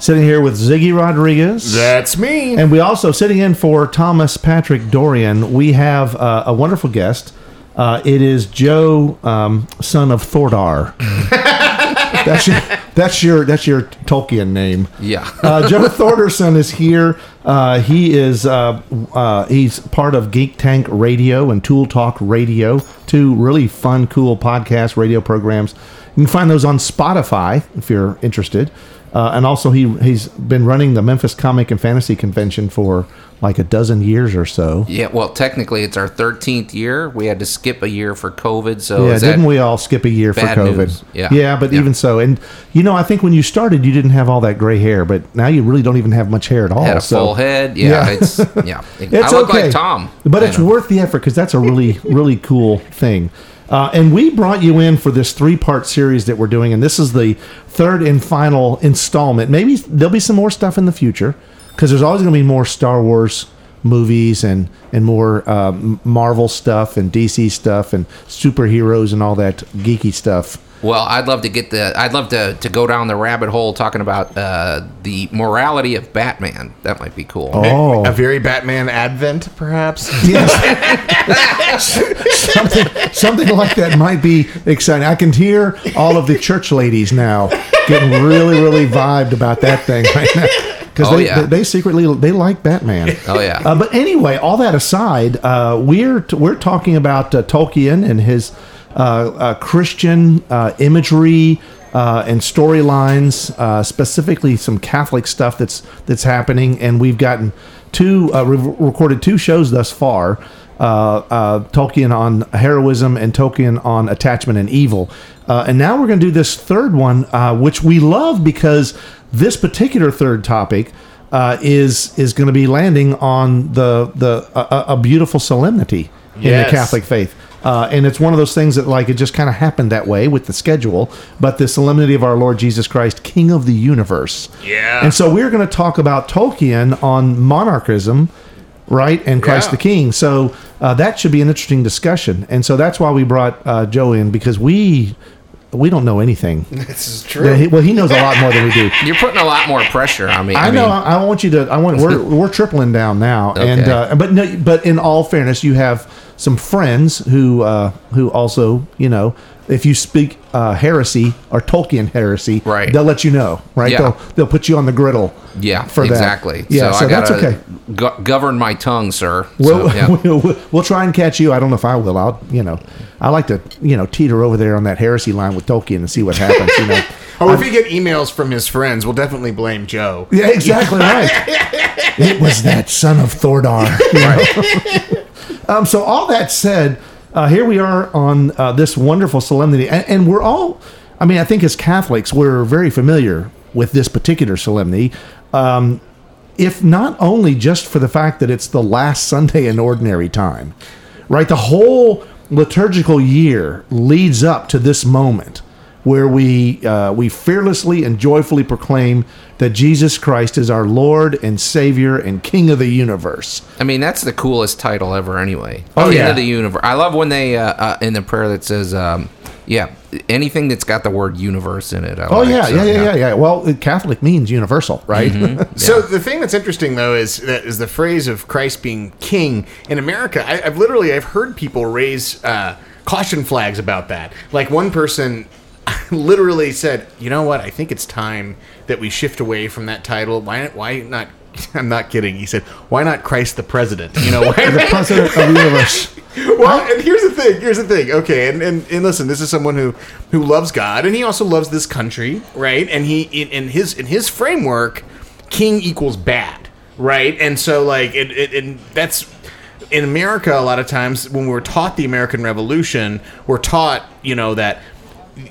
sitting here with Ziggy Rodriguez. That's me. And we also sitting in for Thomas Patrick Dorian. We have uh, a wonderful guest. Uh, it is Joe, um, son of Thordar. that's your that's your that's your Tolkien name. Yeah. uh, Joe Thordarson is here. Uh, he is uh, uh, he's part of Geek Tank Radio and Tool Talk Radio, two really fun, cool podcast radio programs. You can find those on Spotify if you're interested. Uh, and also, he he's been running the Memphis Comic and Fantasy Convention for like a dozen years or so. Yeah, well, technically, it's our 13th year. We had to skip a year for COVID. So Yeah, didn't we all skip a year for COVID? news? Yeah. yeah, but Yeah. even so, and you know, I think when you started, you didn't have all that gray hair, but now you really don't even have much hair at all. So- head. Yeah, Yeah. it's yeah. It's I look okay. like Tom. but you it's know. worth the effort because that's a really, really cool thing. Uh, and we brought you in for this three-part series that we're doing, and this is the third and final installment. Maybe there'll be some more stuff in the future because there's always going to be more Star Wars movies and and more uh, Marvel stuff and DC stuff and superheroes and all that geeky stuff. Well, I'd love to get the. I'd love to to go down the rabbit hole talking about uh, the morality of Batman. That might be cool. Oh, A very Batman advent, perhaps. Yes, something, something like that might be exciting. I can hear all of the church ladies now getting really, really vibed about that thing right now because Oh, they, yeah. they secretly they like Batman. Oh, yeah. Uh, but anyway, all that aside, uh, we're we're talking about uh, Tolkien and his Christian uh, imagery. Uh, and storylines, uh, specifically some Catholic stuff that's that's happening, and we've gotten two uh, we've recorded two shows thus far uh, uh, Tolkien on heroism and Tolkien on attachment and evil. Uh, and now we're going to do this third one, uh, which we love because this particular third topic uh, is is going to be landing on the the a, a beautiful solemnity in the Catholic faith. Uh, and it's one of those things that like it just kind of happened that way with the schedule, but the solemnity of our Lord Jesus Christ, King of the universe. Yeah. And so we're going to talk about Tolkien on monarchism, right, and Christ Yeah. the King. So uh, that should be an interesting discussion. And so that's why we brought uh, Joe in because we we don't know anything. This is Yeah, true. he- well, he knows a lot more than we do. You're putting a lot more pressure on me. I know. I, I want you to. I want. We're we're tripling down now, and Okay. uh, but no. But in all fairness, you have some friends who uh, who also you know if you speak uh, heresy or Tolkien heresy, Right. They'll let you know, right? Yeah. They'll they'll put you on the griddle. yeah, for that. exactly. Yeah, so, I that's okay. go- govern my tongue, sir. We'll, so, yeah. we'll, we'll try and catch you. I don't know if I will. I'll, you know, I like to, you know, teeter over there on that heresy line with Tolkien and see what happens. You know, Or if you get emails from his friends, we'll definitely blame Joe. yeah, exactly right. it was that son of Thordar. you know? Um, so all that said, uh, here we are on uh, this wonderful solemnity, and, and we're all. I mean, I think as Catholics, we're very familiar with this particular solemnity. Um, if not only just for the fact that it's the last Sunday in ordinary time, right? The whole liturgical year leads up to this moment where we uh, we fearlessly and joyfully proclaim that Jesus Christ is our Lord and Savior and King of the universe. I mean, that's the coolest title ever, anyway. Oh, King yeah. of the universe. I love when they uh, uh, in the prayer that says, um, "Yeah, anything that's got the word universe in it." I Oh like, yeah, so, yeah, yeah, yeah, yeah. Well, Catholic means universal, right? So the thing that's interesting though is that is the phrase of Christ being king in America. I, I've literally I've heard people raise uh, caution flags about that. Like one person literally said, "You know what? I think it's time that we shift away from that title. Why why not?" I'm not kidding. He said, "Why not Christ the President?" You know, why the president of the universe. well, and here's the thing. Here's the thing. Okay, and, and, and listen, this is someone who who loves God, and he also loves this country, right? And he in, in his in his framework, king equals bad, right? And so like it, it and that's in America a lot of times when we're taught the American Revolution, we're taught you know that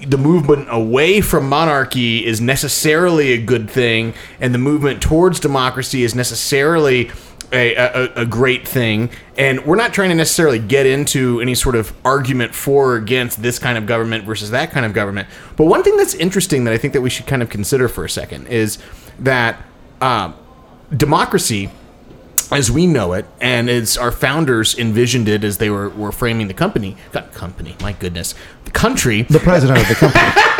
the movement away from monarchy is necessarily a good thing, and the movement towards democracy is necessarily a, a, a great thing. And we're not trying to necessarily get into any sort of argument for or against this kind of government versus that kind of government. But one thing that's interesting that I think that we should kind of consider for a second is that um, democracy as we know it, and as our founders envisioned it as they were, were framing the company, God, company, my goodness, the country. The president of the company.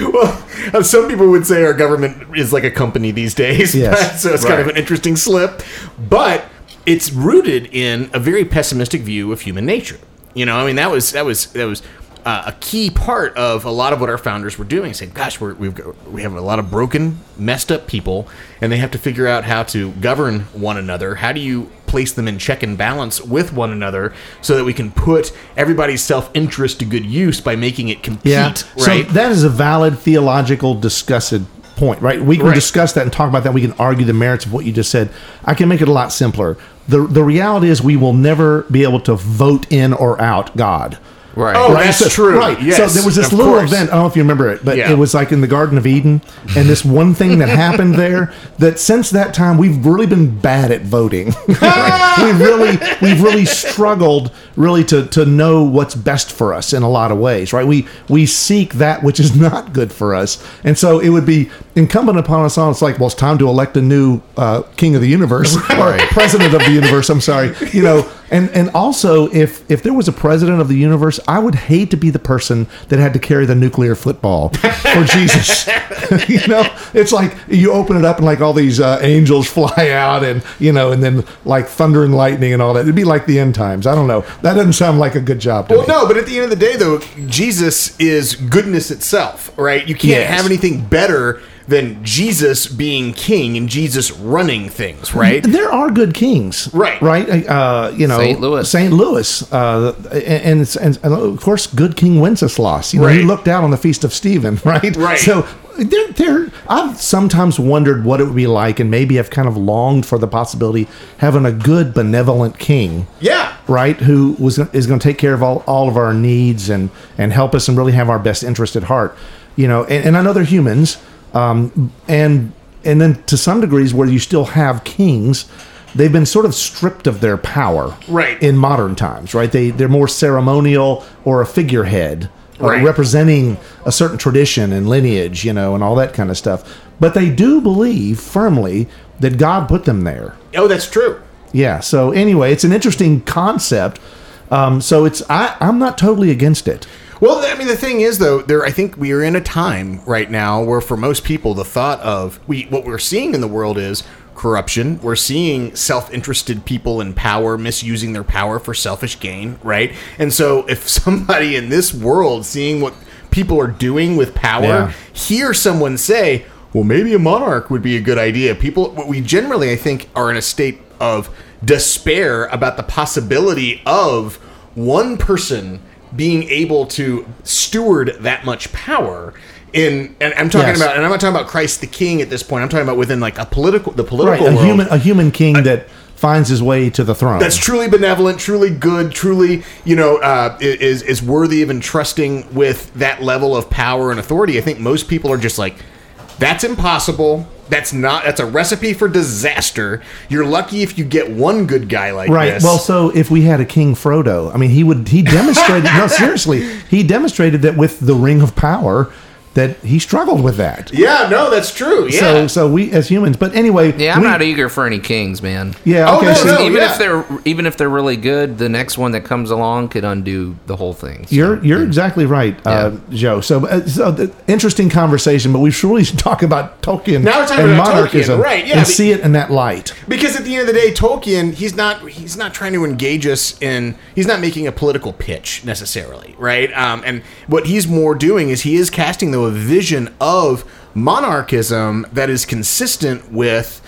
Well, uh, some people would say our government is like a company these days. Yes. so it's kind of an interesting slip. But it's rooted in a very pessimistic view of human nature. You know, I mean, that was that was that was uh, a key part of a lot of what our founders were doing, saying, "Gosh, we're, we've got, we have a lot of broken, messed up people, and they have to figure out how to govern one another. How do you place them in check and balance with one another so that we can put everybody's self interest to good use by making it compete?" Yeah. Right? So that is a valid theological discussed point, right? We can Right. discuss that and talk about that. We can argue the merits of what you just said. I can make it a lot simpler. The the reality is we will never be able to vote in or out God. Right. Oh, Right, that's so, true. Right. Yes, so there was this little course. event. I don't know if you remember it, but Yeah. it was like in the Garden of Eden, and this one thing that happened there. That since that time, we've really been bad at voting. We've really, we've really struggled really to to know what's best for us in a lot of ways. Right. We we seek that which is not good for us, and so it would be incumbent upon us all. It's like, well, it's time to elect a new uh, king of the universe or president of the universe. I'm sorry. You know, and and also if if there was a president of the universe, I would hate to be the person that had to carry the nuclear football for Jesus. you know, it's like you open it up and like all these uh, angels fly out and you know, and then like thunder and lightning and all that. It'd be like the end times. I don't know. That doesn't sound like a good job Well, me. no, but at the end of the day, though, Jesus is goodness itself, right? You can't Yes. have anything better than Jesus being king and Jesus running things, right? There are good kings, Right. Right. Uh, you know, St. Louis. St. Louis, uh, and, and and and of course, good King Wenceslas. You know, he looked out on the feast of Stephen, right? Right. So there, there. I've sometimes wondered what it would be like, and maybe I've kind of longed for the possibility having a good, benevolent king. Yeah. Right, who was is going to take care of all, all of our needs and and help us and really have our best interest at heart, you know. And, and I know they're humans, um, and and then to some degrees where you still have kings, they've been sort of stripped of their power, Right. In modern times, right? They they're more ceremonial or a figurehead, uh, Right. representing a certain tradition and lineage, you know, and all that kind of stuff. But they do believe firmly that God put them there. Oh, that's true. Yeah. So anyway, it's an interesting concept. Um, so it's I, I'm not totally against it. Well, I mean, the thing is, though, there. I think we are in a time right now where, for most people, the thought of we what we're seeing in the world is corruption. We're seeing self-interested people in power misusing their power for selfish gain, right? And so, if somebody in this world seeing what people are doing with power, Yeah. hear someone say, "Well, maybe a monarch would be a good idea." People, what we generally, I think, are in a state of despair about the possibility of one person being able to steward that much power in and I'm talking Yes. about and I'm not talking about Christ the King at this point. I'm talking about within like a political the Right. political A world. human a human king that finds his way to the throne. that's truly benevolent, truly good, truly, you know, uh, is is worthy of entrusting with that level of power and authority. I think most people are just like, that's impossible. That's not. That's a recipe for disaster. You're lucky if you get one good guy like this. Right. this. Well, so if we had a King Frodo, I mean, he would he demonstrated no seriously, he demonstrated that with the Ring of Power that he struggled with that. yeah, no, that's true. Yeah. So so we as humans, but anyway, Yeah, I'm we- not eager for any kings, man. Yeah, Oh, okay. no, so no. even yeah. if they're even if they're really good, the next one that comes along could undo the whole thing. So, You're you're exactly right, uh, Joe. So, uh, so the, interesting conversation, but we should really talk about Tolkien Now we're talking and about Tolkien, monarchism, right, yeah, and but- see it in that light. Because at the end of the day, Tolkien, he's not he's not trying to engage us in he's not making a political pitch necessarily, right? Um, and what he's more doing is he is casting a vision of monarchism that is consistent with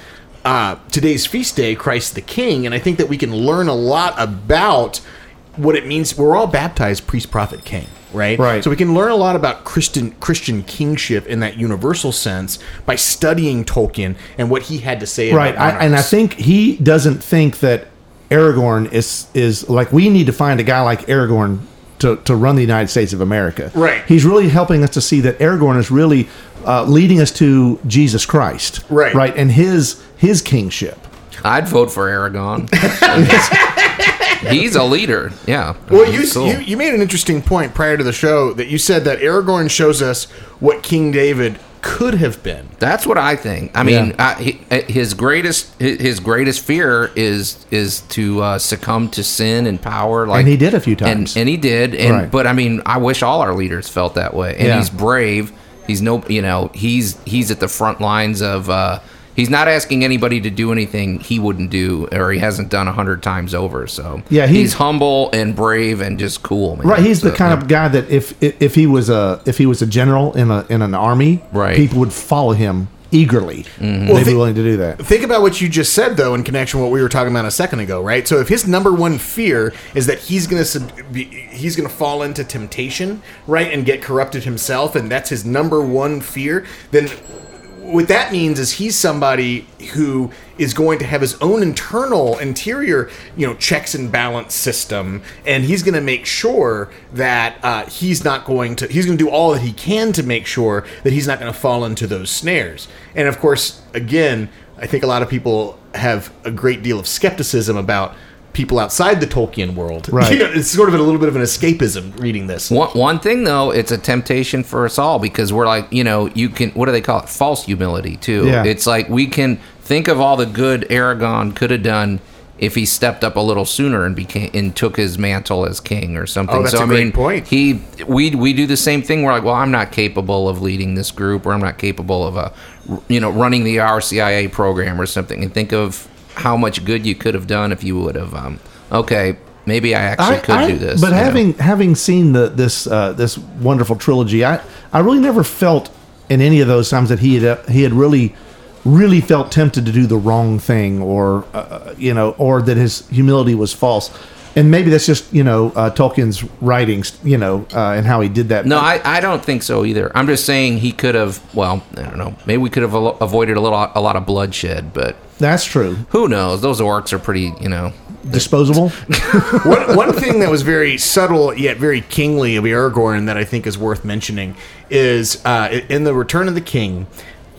uh, today's feast day, Christ the King, and I think that we can learn a lot about what it means. We're all baptized priest, prophet, king, right? Right. So we can learn a lot about Christian Christian kingship in that universal sense by studying Tolkien and what he had to say. Right, I, and I think he doesn't think that Aragorn is is like we need to find a guy like Aragorn to, to run the United States of America. Right. He's really helping us to see that Aragorn is really uh, leading us to Jesus Christ. Right. Right, and his his kingship. I'd vote for Aragorn. He's a leader. Yeah. Well, you, cool. you you made an interesting point prior to the show that you said that Aragorn shows us what King David could have been. That's what I think. I mean, Yeah. I, uh, his greatest his his greatest fear is is to uh, succumb to sin and power. Like And he did a few and, times. and he did. And Right. but I mean, I wish all our leaders felt that way. And Yeah. he's brave. He's no, you know, he's he's at the front lines of. Uh, he's not asking anybody to do anything he wouldn't do or he hasn't done a hundred times over. So Yeah, he's, he's- humble and brave and just cool. Man. Right, he's the kind yeah. of guy that if if he was a if he was a general in a in an army, Right. people would follow him eagerly. Mm-hmm. They'd Well, be willing to do that. Think about what you just said, though, in connection with what we were talking about a second ago, right? So, if his number one fear is that he's going to sub- be, he's going to fall into temptation, right, and get corrupted himself, and that's his number one fear, then what that means is he's somebody who is going to have his own internal interior you know checks and balance system and he's going to make sure that uh, he's not going to he's going to do all that he can to make sure that he's not going to fall into those snares. And of course again i think a lot of people have a great deal of skepticism about people outside the tolkien world Right. You know, it's sort of a little bit of an escapism reading this One, one thing though, it's a temptation for us all because we're like, you know, you can what do they call it? False humility too. Yeah. It's like we can think of all the good Aragorn could have done if he stepped up a little sooner and became and took his mantle as king or something. Oh, that's so a I great mean, point. he we we do the same thing. We're like, well, I'm not capable of leading this group, or I'm not capable of a, you know, running the RCIA program or something. And think of how much good you could have done if you would have. Um, okay, maybe I actually could do this. But you know? having having seen the this uh, this wonderful trilogy, I I really never felt in any of those times that he had uh, he had really really felt tempted to do the wrong thing or uh, you know or that his humility was false. And maybe that's just you know uh, Tolkien's writings, you know, uh, and how he did that. No, I, I don't think so either. I'm just saying he could have. Well, I don't know. Maybe we could have avo- avoided a little a lot of bloodshed, but that's true. who knows? Those orcs are pretty. You know, Disposable. one, one thing that was very subtle yet very kingly of Aragorn that I think is worth mentioning is uh, in the Return of the King,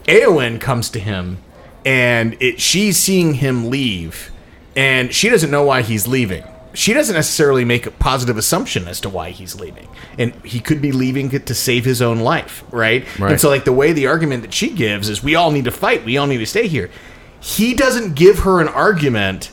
Eowyn comes to him, and it, she's seeing him leave, and she doesn't know why he's leaving. She doesn't necessarily make a positive assumption as to why he's leaving, and he could be leaving it to save his own life, right? Right. And so, like the way the argument that she gives is, we all need to fight, we all need to stay here. He doesn't give her an argument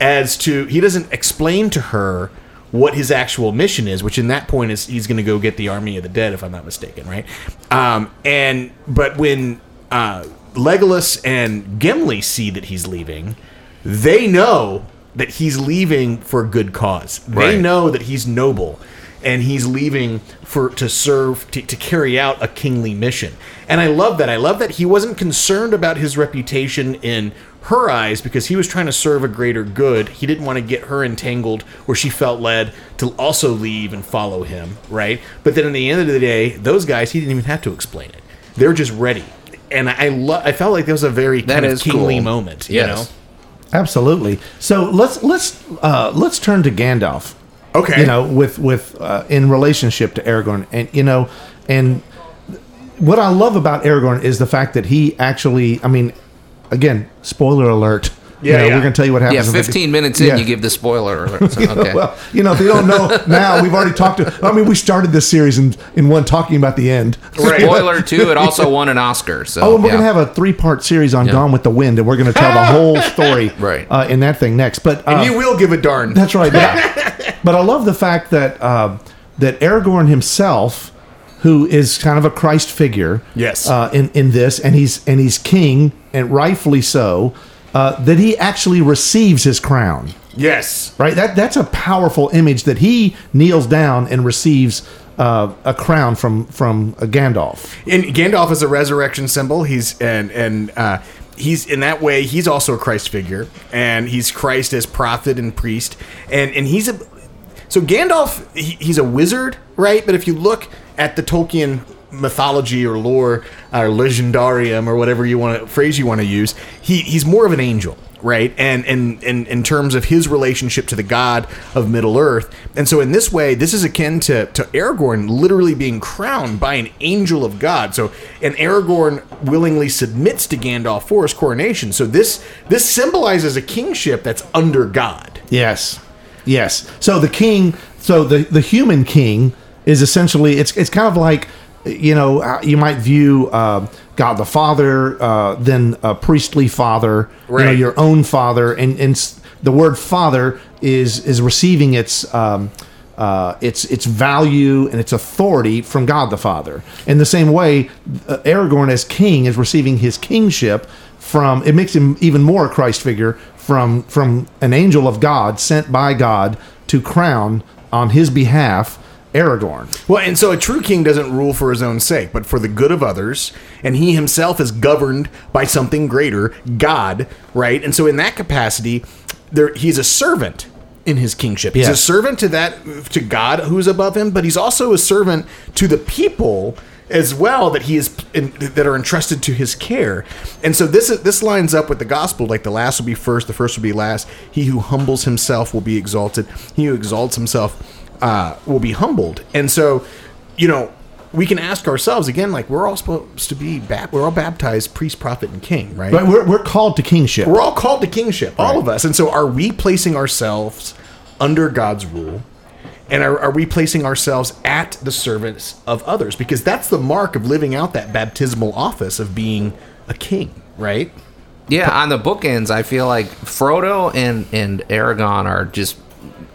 as to he doesn't explain to her what his actual mission is, which in that point is he's going to go get the army of the dead, if I'm not mistaken, right? Um, and but when uh, Legolas and Gimli see that he's leaving, they know that he's leaving for a good cause. They Right. know that he's noble and he's leaving for to serve to, to carry out a kingly mission. And I love that. I love that he wasn't concerned about his reputation in her eyes because he was trying to serve a greater good. He didn't want to get her entangled where she felt led to also leave and follow him, right? But then at the end of the day, those guys he didn't even have to explain it. They're just ready. And I lo- I felt like that was a very That kind of kingly cool. moment, you Yes. know. Absolutely. So let's let's uh, let's turn to Gandalf. Okay. You know, with with uh, in relationship to Aragorn, and you know, and what I love about Aragorn is the fact that he actually, I mean, again, spoiler alert. You Yeah, know, yeah. we're going to tell you what happens. in the- 15 minutes in, Yeah. you give the spoiler alert. So, okay. Well, you know, if you don't know now, we've already talked to. I mean, we started this series in in one talking about the end. Right. Spoiler too. It also won an Oscar. So Oh, and we're yeah. going to have a three part series on Gone with the Wind, and we're going to tell the whole story Right. uh, in that thing next. But uh, And you will give a darn. That's right. But I, but I love the fact that uh, that Aragorn himself, who is kind of a Christ figure, Yes. uh, in in this, and he's and he's king, and rightfully so, uh, that he actually receives his crown. yes. Right. That that's a powerful image that he kneels down and receives. Uh, a crown from from uh, Gandalf. And Gandalf is a resurrection symbol. He's and and uh, he's in that way. He's also a Christ figure, and he's Christ as prophet and priest, and and he's a so Gandalf. He, he's a wizard, right? But if you look at the Tolkien mythology or lore or legendarium or whatever you want to phrase you want to use, he he's more of an angel. right? And and and in terms of his relationship to the god of Middle Earth. And so in this way, this is akin to to Aragorn literally being crowned by an angel of God. So and Aragorn willingly submits to Gandalf for his coronation. So this this symbolizes a kingship that's under God. Yes, yes. So the king, so the the human king is essentially it's it's kind of like you know uh, you might view uh, God the Father, uh, then a priestly father, you know your own father, and and the word father is is receiving its. Um, uh, its its value and its authority from God the Father. In the same way, uh, Aragorn as king is receiving his kingship from. It makes him even more a Christ figure from from an angel of God sent by God to crown on his behalf Aragorn. Well, and so a true king doesn't rule for his own sake, but for the good of others, and he himself is governed by something greater, God, right? And so in that capacity, there he's a servant in his kingship. He's a servant to that to God who's above him, but he's also a servant to the people as well that he is in, that are entrusted to his care. And so this is, this lines up with the gospel like the last will be first, the first will be last. He who humbles himself will be exalted. He who exalts himself uh, will be humbled. And so, you know, we can ask ourselves again, like we're all supposed to be, bap- we're all baptized priest, prophet, and king, right? But we're, we're called to kingship. We're all called to kingship, all of us. And so, are we placing ourselves under God's rule? And are, are we placing ourselves at the service of others? Because that's the mark of living out that baptismal office of being a king, right? Yeah, on the bookends, I feel like Frodo and and Aragorn are just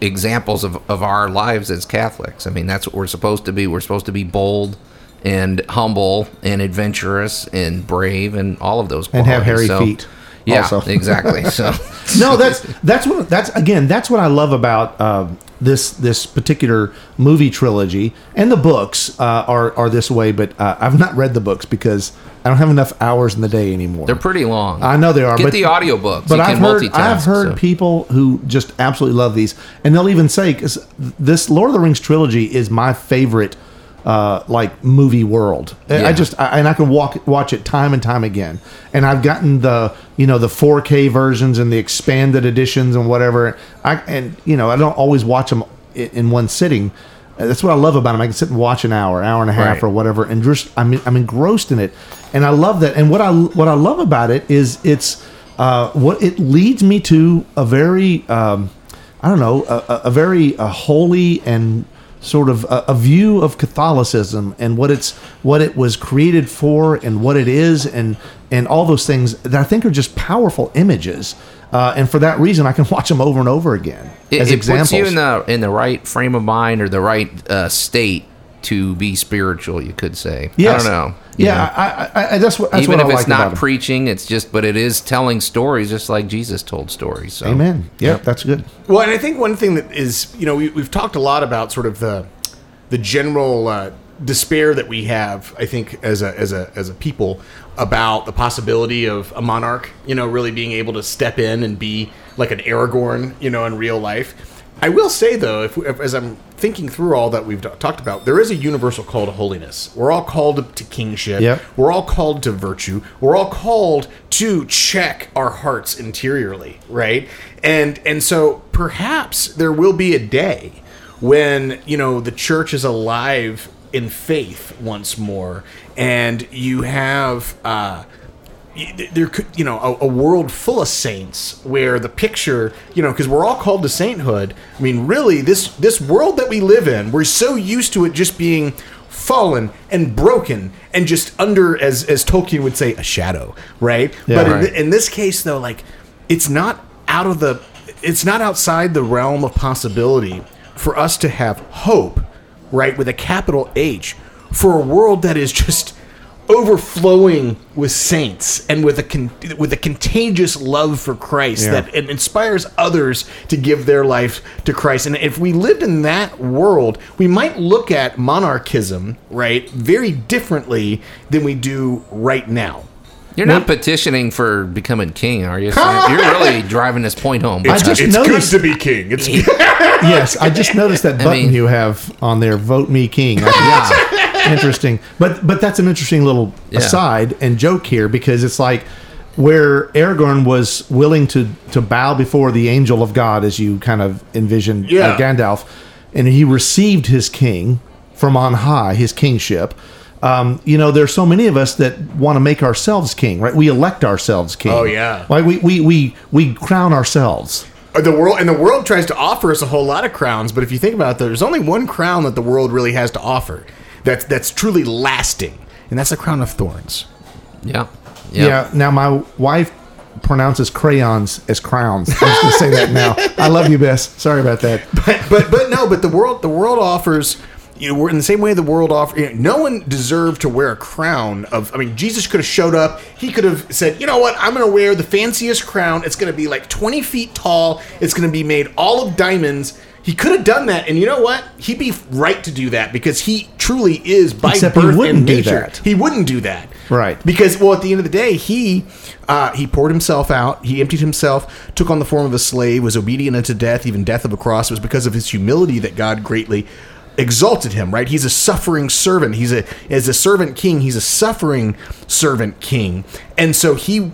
examples of, of our lives as Catholics. I mean, that's what we're supposed to be. We're supposed to be bold and humble and adventurous and brave and all of those And have qualities. hairy feet Yeah, also. exactly. So no, that's that's what that's again that's what I love about um, this this particular movie trilogy and the books uh, are are this way. But uh, I've not read the books because I don't have enough hours in the day anymore. they're pretty long. I know they are. Get but, the audiobooks. But You I've can heard I've heard so. people who just absolutely love these, and they'll even say because this Lord of the Rings trilogy is my favorite. Uh, like movie world, I- I just I, and I can walk watch it time and time again. And I've gotten the you know the 4K versions and the expanded editions and whatever. I and you know I don't always watch them in, in one sitting. That's what I love about them. I can sit and watch an hour, hour and a half, Right. or whatever, and just I'm I'm engrossed in it, and I love that. And what I what I love about it is it's uh, what it leads me to a very um, I don't know a, a- a very uh, holy and sort of a, a view of Catholicism and what it's what it was created for and what it is and and all those things that I think are just powerful images. Uh, and for that reason, I can watch them over and over again it, as it examples. puts you in the in the right frame of mind or the right uh, state to be spiritual. You could say. Yes. I don't know. Yeah, know? I, I, I, that's what that's even what if I it's like about not 'em. preaching, it's just, but it is telling stories, just like Jesus told stories. So. Amen. Yeah, that's good. Well, and I think one thing that is, you know, we, we've talked a lot about sort of the the general uh, despair that we have. I think as a as a as a people about the possibility of a monarch, you know, really being able to step in and be like an Aragorn, you know, in real life. I will say though, if, if as I'm thinking through all that we've talked about, there is a universal call to holiness. We're all called to kingship. Yep. We're all called to virtue. We're all called to check our hearts interiorly, right? And and so perhaps there will be a day when, you know, the church is alive in faith once more and you have uh there could you know a, a world full of saints where the picture you know because we're all called to sainthood. I mean really this this world that we live in we're so used to it just being fallen and broken and just under as as tolkien would say a shadow right? Yeah, but right. th- in this case though like it's not out of the it's not outside the realm of possibility for us to have hope right with a capital h for a world that is just overflowing with saints and with a con- with a contagious love for Christ Yeah. that it inspires others to give their life to Christ. And if we lived in that world, we might look at monarchism, right, very differently than we do right now. You're not petitioning for becoming king, are you? You're really driving this point home. I just it's noticed- good to be king. It's yes, I just noticed that button mean- you have on there. Vote me king. I think that's interesting. But but that's an interesting little Yeah. aside and joke here because it's like where Aragorn was willing to to bow before the angel of God, as you kind of envisioned Yeah. uh, Gandalf, and he received his king from on high, his kingship. Um, you know, there's so many of us that want to make ourselves king, right? We elect ourselves king. Oh, yeah. like we we we we crown ourselves. Uh, the world and the world tries to offer us a whole lot of crowns, but if you think about it, there's only one crown that the world really has to offer that's that's truly lasting, and that's a crown of thorns. Yeah. Yeah. Now my wife pronounces crayons as crowns. I'm just gonna say that now. I love you, Bess. Sorry about that. But but but no, but the world the world offers. You know, we're in the same way the world offer. You know, no one deserved to wear a crown of. I mean, Jesus could have showed up. He could have said, "You know what? I'm going to wear the fanciest crown. It's going to be like 20 feet tall. It's going to be made all of diamonds." He could have done that, and you know what? He'd be right to do that because he truly is by Except he birth wouldn't and do nature. that. He wouldn't do that, Right. Because well, at the end of the day, he uh, he poured himself out. He emptied himself, took on the form of a slave, was obedient unto death, even death of a cross. It was because of his humility that God greatly exalted him. Right? He's a suffering servant. He's a as a servant king. He's a suffering servant king, and so he.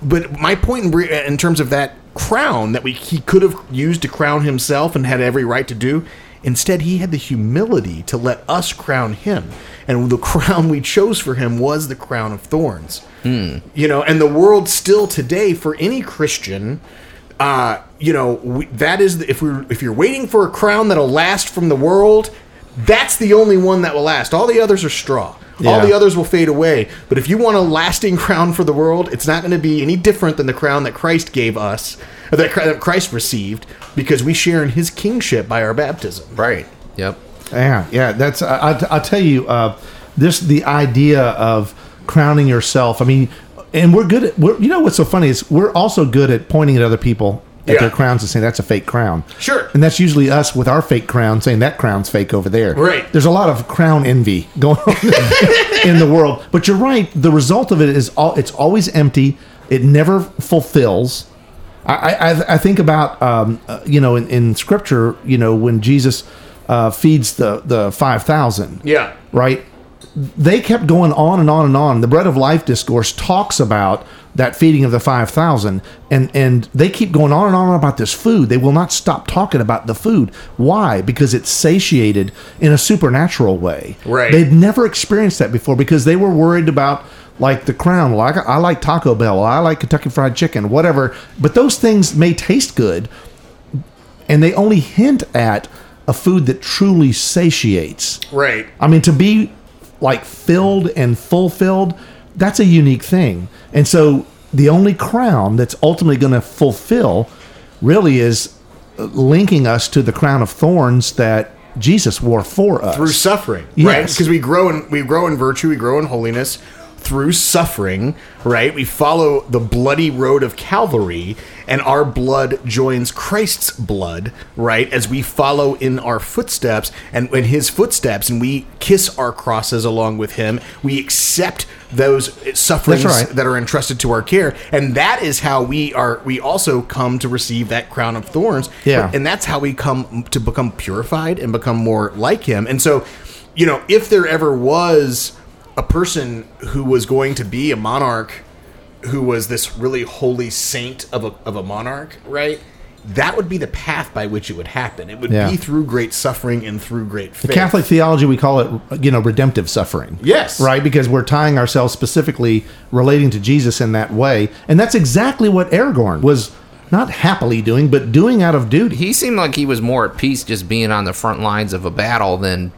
But my point in, in terms of that crown that we he could have used to crown himself and had every right to do. Instead, he had the humility to let us crown him. And the crown we chose for him was the crown of thorns. You know, and the world still today, for any Christian, uh, you know, we, that is, the, if, we're, if you're waiting for a crown that'll last from the world, that's the only one that will last. All the others are straw. All the others will fade away. But if you want a lasting crown for the world, it's not going to be any different than the crown that Christ gave us, or that that Christ received, because we share in his kingship by our baptism. Right. Yep. Yeah, yeah. That's I, I, I'll tell you. Uh, this the idea of crowning yourself. I mean, and we're good at. We're, you know what's so funny is we're also good at pointing at other people at Yeah. their crowns and saying that's a fake crown. Sure. And that's usually us with our fake crown saying that crown's fake over there. Right. There's a lot of crown envy going on in the world. But you're right. The result of it is all. It's always empty. It never fulfills. I, I, I think about um, uh, you know in, in scripture you know when Jesus uh, feeds the the five thousand Yeah. right they kept going on and on and on. The bread of life discourse talks about that feeding of the 5000 and and they keep going on and on about this food. They will not stop talking about the food. Why? Because it's satiated in a supernatural way. Right. they'd never experienced that before because they were worried about like the crown. Well I, I like taco bell. I like kentucky fried chicken whatever. But those things may taste good and they only hint at a food that truly satiates. Right. I mean, to be like filled and fulfilled, that's a unique thing. And so the only crown that's ultimately going to fulfill really is uh, linking us to the crown of thorns that Jesus wore for us. through suffering, right? Because we grow in we grow in virtue, we grow in holiness through suffering, right? We follow the bloody road of Calvary, and our blood joins Christ's blood, right? As we follow in our footsteps and in His footsteps, and we kiss our crosses along with Him. We accept those sufferings right. that are entrusted to our care, and that is how we are. We also come to receive that crown of thorns, Yeah. and that's how we come to become purified and become more like him. And so, you know, if there ever was a person who was going to be a monarch who was this really holy saint of a, of a monarch, right? That would be the path by which it would happen. It would Yeah. be through great suffering and through great faith. Catholic theology, we call it, you know, redemptive suffering. Yes. Right? Because we're tying ourselves specifically relating to Jesus in that way. And that's exactly what Aragorn was not happily doing, but doing out of duty. He seemed like he was more at peace just being on the front lines of a battle than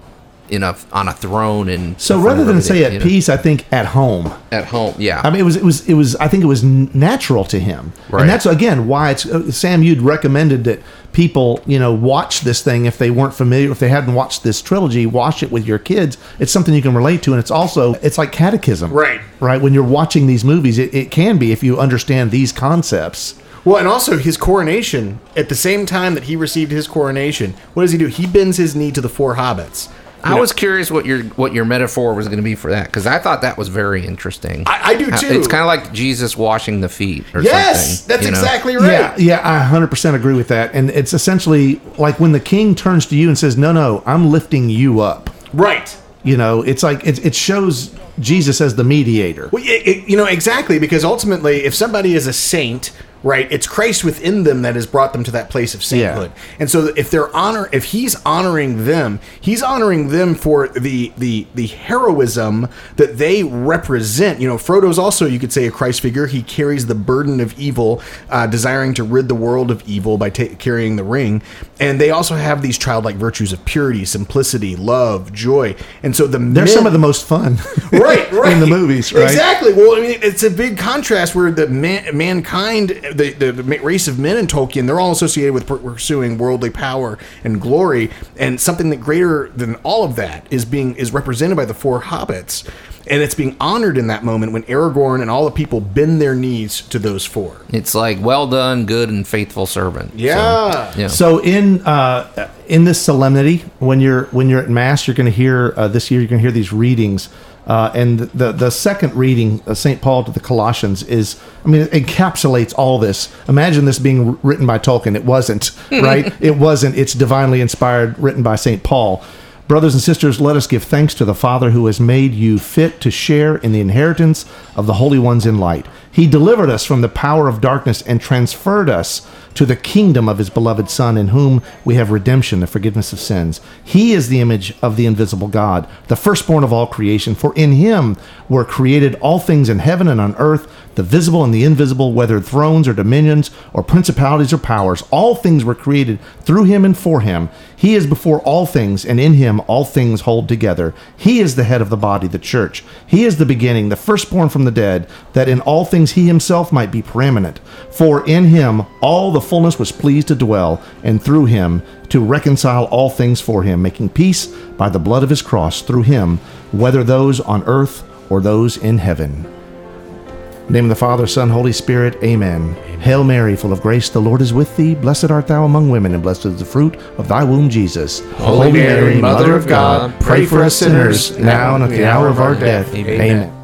in a on a throne and So rather than say at you know? peace, I think at home. at home, yeah. I mean, it was, it was, it was. I think it was natural to him, Right. and that's again why it's. Uh, Sam, you'd recommended that people, you know, watch this thing if they weren't familiar, if they hadn't watched this trilogy, watch it with your kids. It's something you can relate to, and it's also it's like catechism, Right. Right. When you're watching these movies, it, it can be if you understand these concepts. Well, and also his coronation, at the same time that he received his coronation, what does he do? He bends his knee to the four hobbits. You I know, was curious what your what your metaphor was going to be for that because I thought that was very interesting. I- I do too. It's kind of like Jesus washing the feet or Yes, something. that's you know? exactly right. Yeah, yeah, I 100% agree with that. And it's essentially like when the king turns to you and says, "No, no, I'm lifting you up." Right. You know, it's like it, it shows Jesus as the mediator. Well, it, it- you know exactly because ultimately, if somebody is a saint, right, it's Christ within them that has brought them to that place of sainthood. And so, if they're honor, if he's honoring them, he's honoring them for the the the heroism that they represent. You know, Frodo's also, you could say, a Christ figure. He carries the burden of evil, uh, desiring to rid the world of evil by ta- carrying the ring. And they also have these childlike virtues of purity, simplicity, love, joy. And so the They're men- some of the most fun, right, right. in the movies, right? Exactly. Well, I mean, it's a big contrast where the man, mankind, the, the, the race of men in Tolkien, they're all associated with pursuing worldly power and glory, and something that greater than all of that is being is represented by the four hobbits, and it's being honored in that moment when Aragorn and all the people bend their knees to those four. It's like well done, good and faithful servant. So, Yeah. yeah. So in uh, in this solemnity, when you're when you're at mass, you're going to hear uh, this year. You're going to hear these readings, uh, and the the second reading, uh, Saint Paul to the Colossians, is I mean it encapsulates all this. Imagine this being written by Tolkien. It wasn't right. It wasn't. It's divinely inspired, written by Saint Paul. Brothers and sisters, let us give thanks to the Father who has made you fit to share in the inheritance of the holy ones in light. He delivered us from the power of darkness and transferred us to the kingdom of his beloved Son, in whom we have redemption, the forgiveness of sins. He is the image of the invisible God, the firstborn of all creation. For in him were created all things in heaven and on earth, the visible and the invisible, whether thrones or dominions or principalities or powers. All things were created through him and for him. He is before all things, and in him all things hold together. He is the head of the body, the church. He is the beginning, the firstborn from the dead, that in all things he himself might be preeminent. For in him all the fullness was pleased to dwell, and through him to reconcile all things for him, making peace by the blood of his cross through him, whether those on earth or those in heaven. Name of the Father, Son, Holy Spirit. Amen. Hail Mary, full of grace, the Lord is with thee. Blessed art thou among women, and blessed is the fruit of thy womb, Jesus. Holy Mary, Mother of God, pray for us sinners, now and at the hour of our death. Amen.